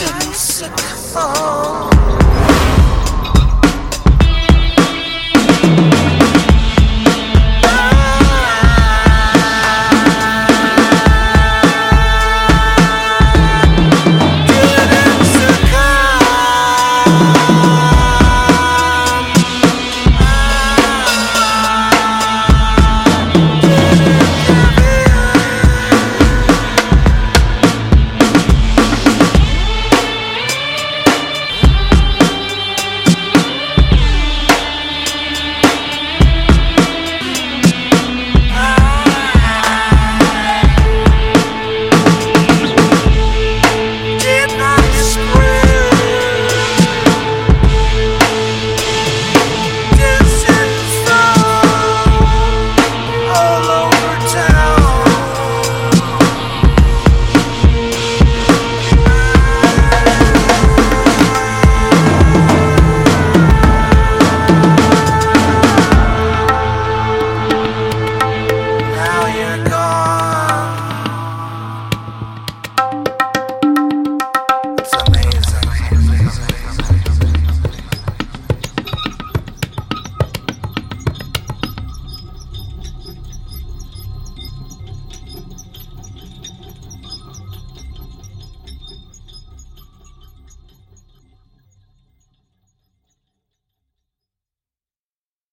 to music fall.